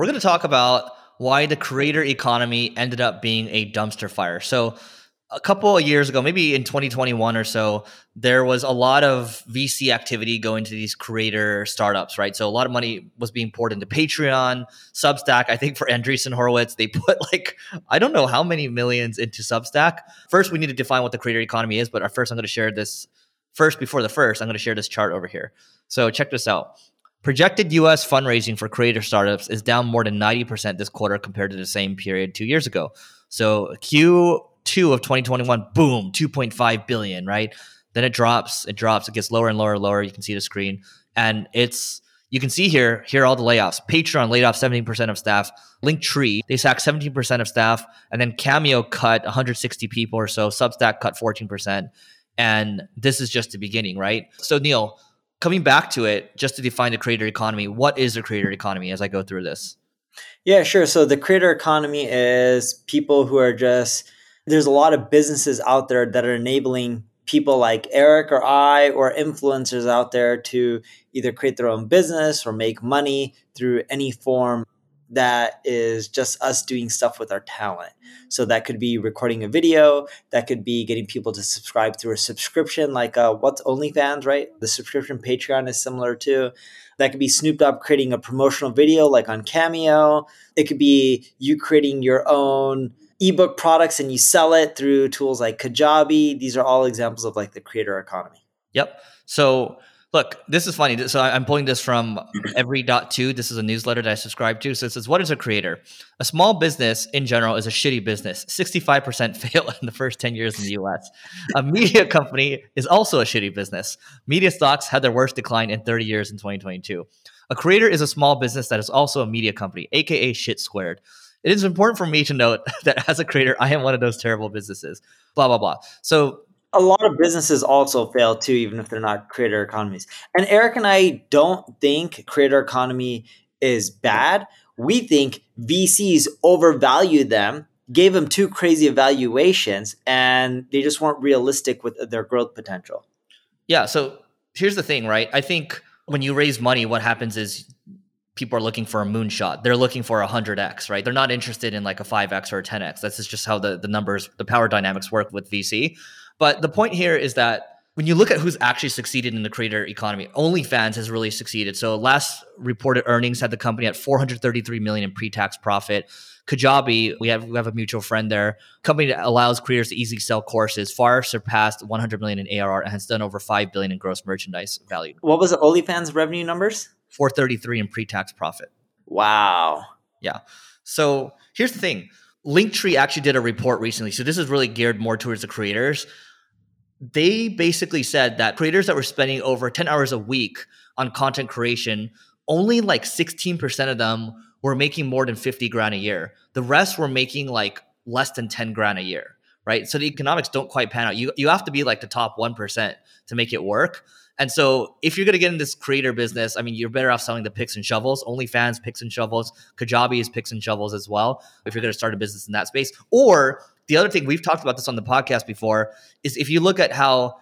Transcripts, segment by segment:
we're going to talk about why the creator economy ended up being a dumpster fire. So, a couple of years ago, maybe in 2021 or so, there was a lot of VC activity going to these creator startups, right? So a lot of money was being poured into Patreon, Substack. I think for Andreessen Horowitz, they put like, I don't know how many millions into Substack. First, we need to define what the creator economy is, but uh, first, I'm going to share this. First, before the first, I'm going to share this chart over here. So check this out. Projected US fundraising for creator startups is down more than 90% this quarter compared to the same period two years ago. So Q two of 2021, boom, 2.5 billion, right? Then it drops, it drops, it gets lower and lower and lower. You can see the screen. And it's you can see here, here are all the layoffs. Patreon laid off 17% of staff. Linktree, they sacked 17% of staff. And then Cameo cut 160 people or so. Substack cut 14%. And this is just the beginning, right? So, Neil, coming back to it, just to define the creator economy, what is the creator economy as I go through this? Yeah, sure. So, the creator economy is people who are just there's a lot of businesses out there that are enabling people like Eric or I or influencers out there to either create their own business or make money through any form that is just us doing stuff with our talent. So that could be recording a video, that could be getting people to subscribe through a subscription, like uh, what's OnlyFans, right? The subscription Patreon is similar to. That could be Snoop Dogg creating a promotional video, like on Cameo. It could be you creating your own ebook products and you sell it through tools like Kajabi. These are all examples of like the creator economy. Yep. So look, this is funny. So I'm pulling this from every dot to. This is a newsletter that I subscribe to. So it says, what is a creator? A small business in general is a shitty business. 65% fail in the first 10 years in the US. A media company is also a shitty business. Media stocks had their worst decline in 30 years in 2022. A creator is a small business that is also a media company, aka shit squared it is important for me to note that as a creator, I am one of those terrible businesses. Blah blah blah. So a lot of businesses also fail too, even if they're not creator economies. And Eric and I don't think creator economy is bad. We think VCs overvalued them, gave them too crazy evaluations, and they just weren't realistic with their growth potential. Yeah. So here's the thing, right? I think when you raise money, what happens is people are looking for a moonshot. They're looking for a hundred x, right? They're not interested in like a five x or a ten x. That's just how the the numbers, the power dynamics work with VC. But the point here is that when you look at who's actually succeeded in the creator economy, OnlyFans has really succeeded. So last reported earnings had the company at 433 million in pre-tax profit. Kajabi, we have we have a mutual friend there. Company that allows creators to easily sell courses, far surpassed 100 million in ARR and has done over 5 billion in gross merchandise value. What was the OnlyFans revenue numbers? 433 in pre-tax profit. Wow. Yeah. So here's the thing. Linktree actually did a report recently. So this is really geared more towards the creators. They basically said that creators that were spending over 10 hours a week on content creation, only like 16% of them were making more than 50 grand a year. The rest were making like less than 10 grand a year, right? So the economics don't quite pan out. You you have to be like the top 1% to make it work. And so if you're going to get in this creator business, I mean, you're better off selling the picks and shovels. OnlyFans picks and shovels. Kajabi is picks and shovels as well. If you're going to start a business in that space, or the other thing we've talked about this on the podcast before is if you look at how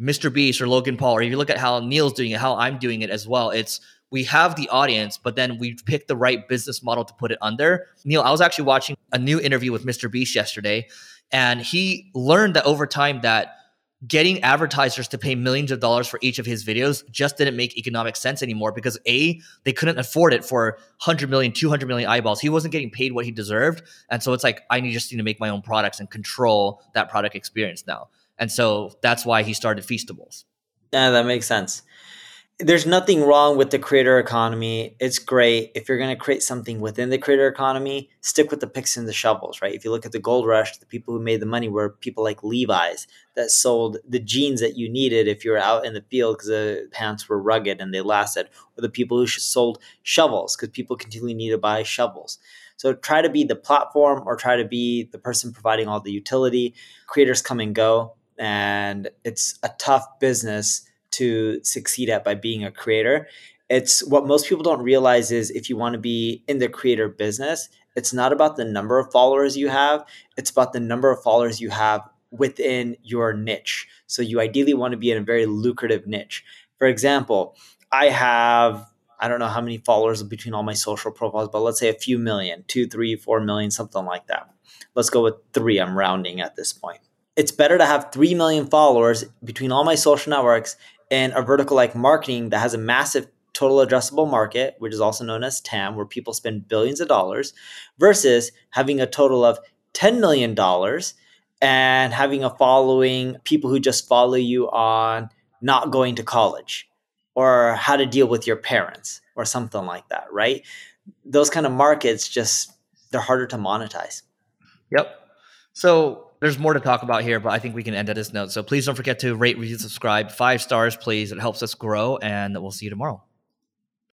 Mr. Beast or Logan Paul, or if you look at how Neil's doing it, how I'm doing it as well, it's we have the audience, but then we pick the right business model to put it under. Neil, I was actually watching a new interview with Mr. Beast yesterday, and he learned that over time that getting advertisers to pay millions of dollars for each of his videos just didn't make economic sense anymore because a they couldn't afford it for 100 million 200 million eyeballs. He wasn't getting paid what he deserved. And so it's like i need just need to make my own products and control that product experience now. And so that's why he started feastables. Yeah that makes sense there's nothing wrong with the creator economy. It's great. If you're going to create something within the creator economy, stick with the picks and the shovels, right? If you look at the gold rush, the people who made the money were people like Levi's that sold the jeans that you needed if you were out in the field because the pants were rugged and they lasted, or the people who sold shovels because people continually need to buy shovels. So try to be the platform or try to be the person providing all the utility. Creators come and go, and it's a tough business to succeed at by being a creator. It's what most people don't realize is if you want to be in the creator business, it's not about the number of followers you have, it's about the number of followers you have within your niche. So you ideally want to be in a very lucrative niche. For example, I have I don't know how many followers between all my social profiles, but let's say a few million, two, three, four million, something like that. Let's go with three. I'm rounding at this point. It's better to have 3 million followers between all my social networks and a vertical like marketing that has a massive total addressable market, which is also known as TAM, where people spend billions of dollars, versus having a total of $10 million and having a following people who just follow you on not going to college or how to deal with your parents or something like that, right? Those kind of markets just they're harder to monetize. Yep. So there's more to talk about here, but I think we can end at this note. So please don't forget to rate, review, subscribe. Five stars, please. It helps us grow, and we'll see you tomorrow.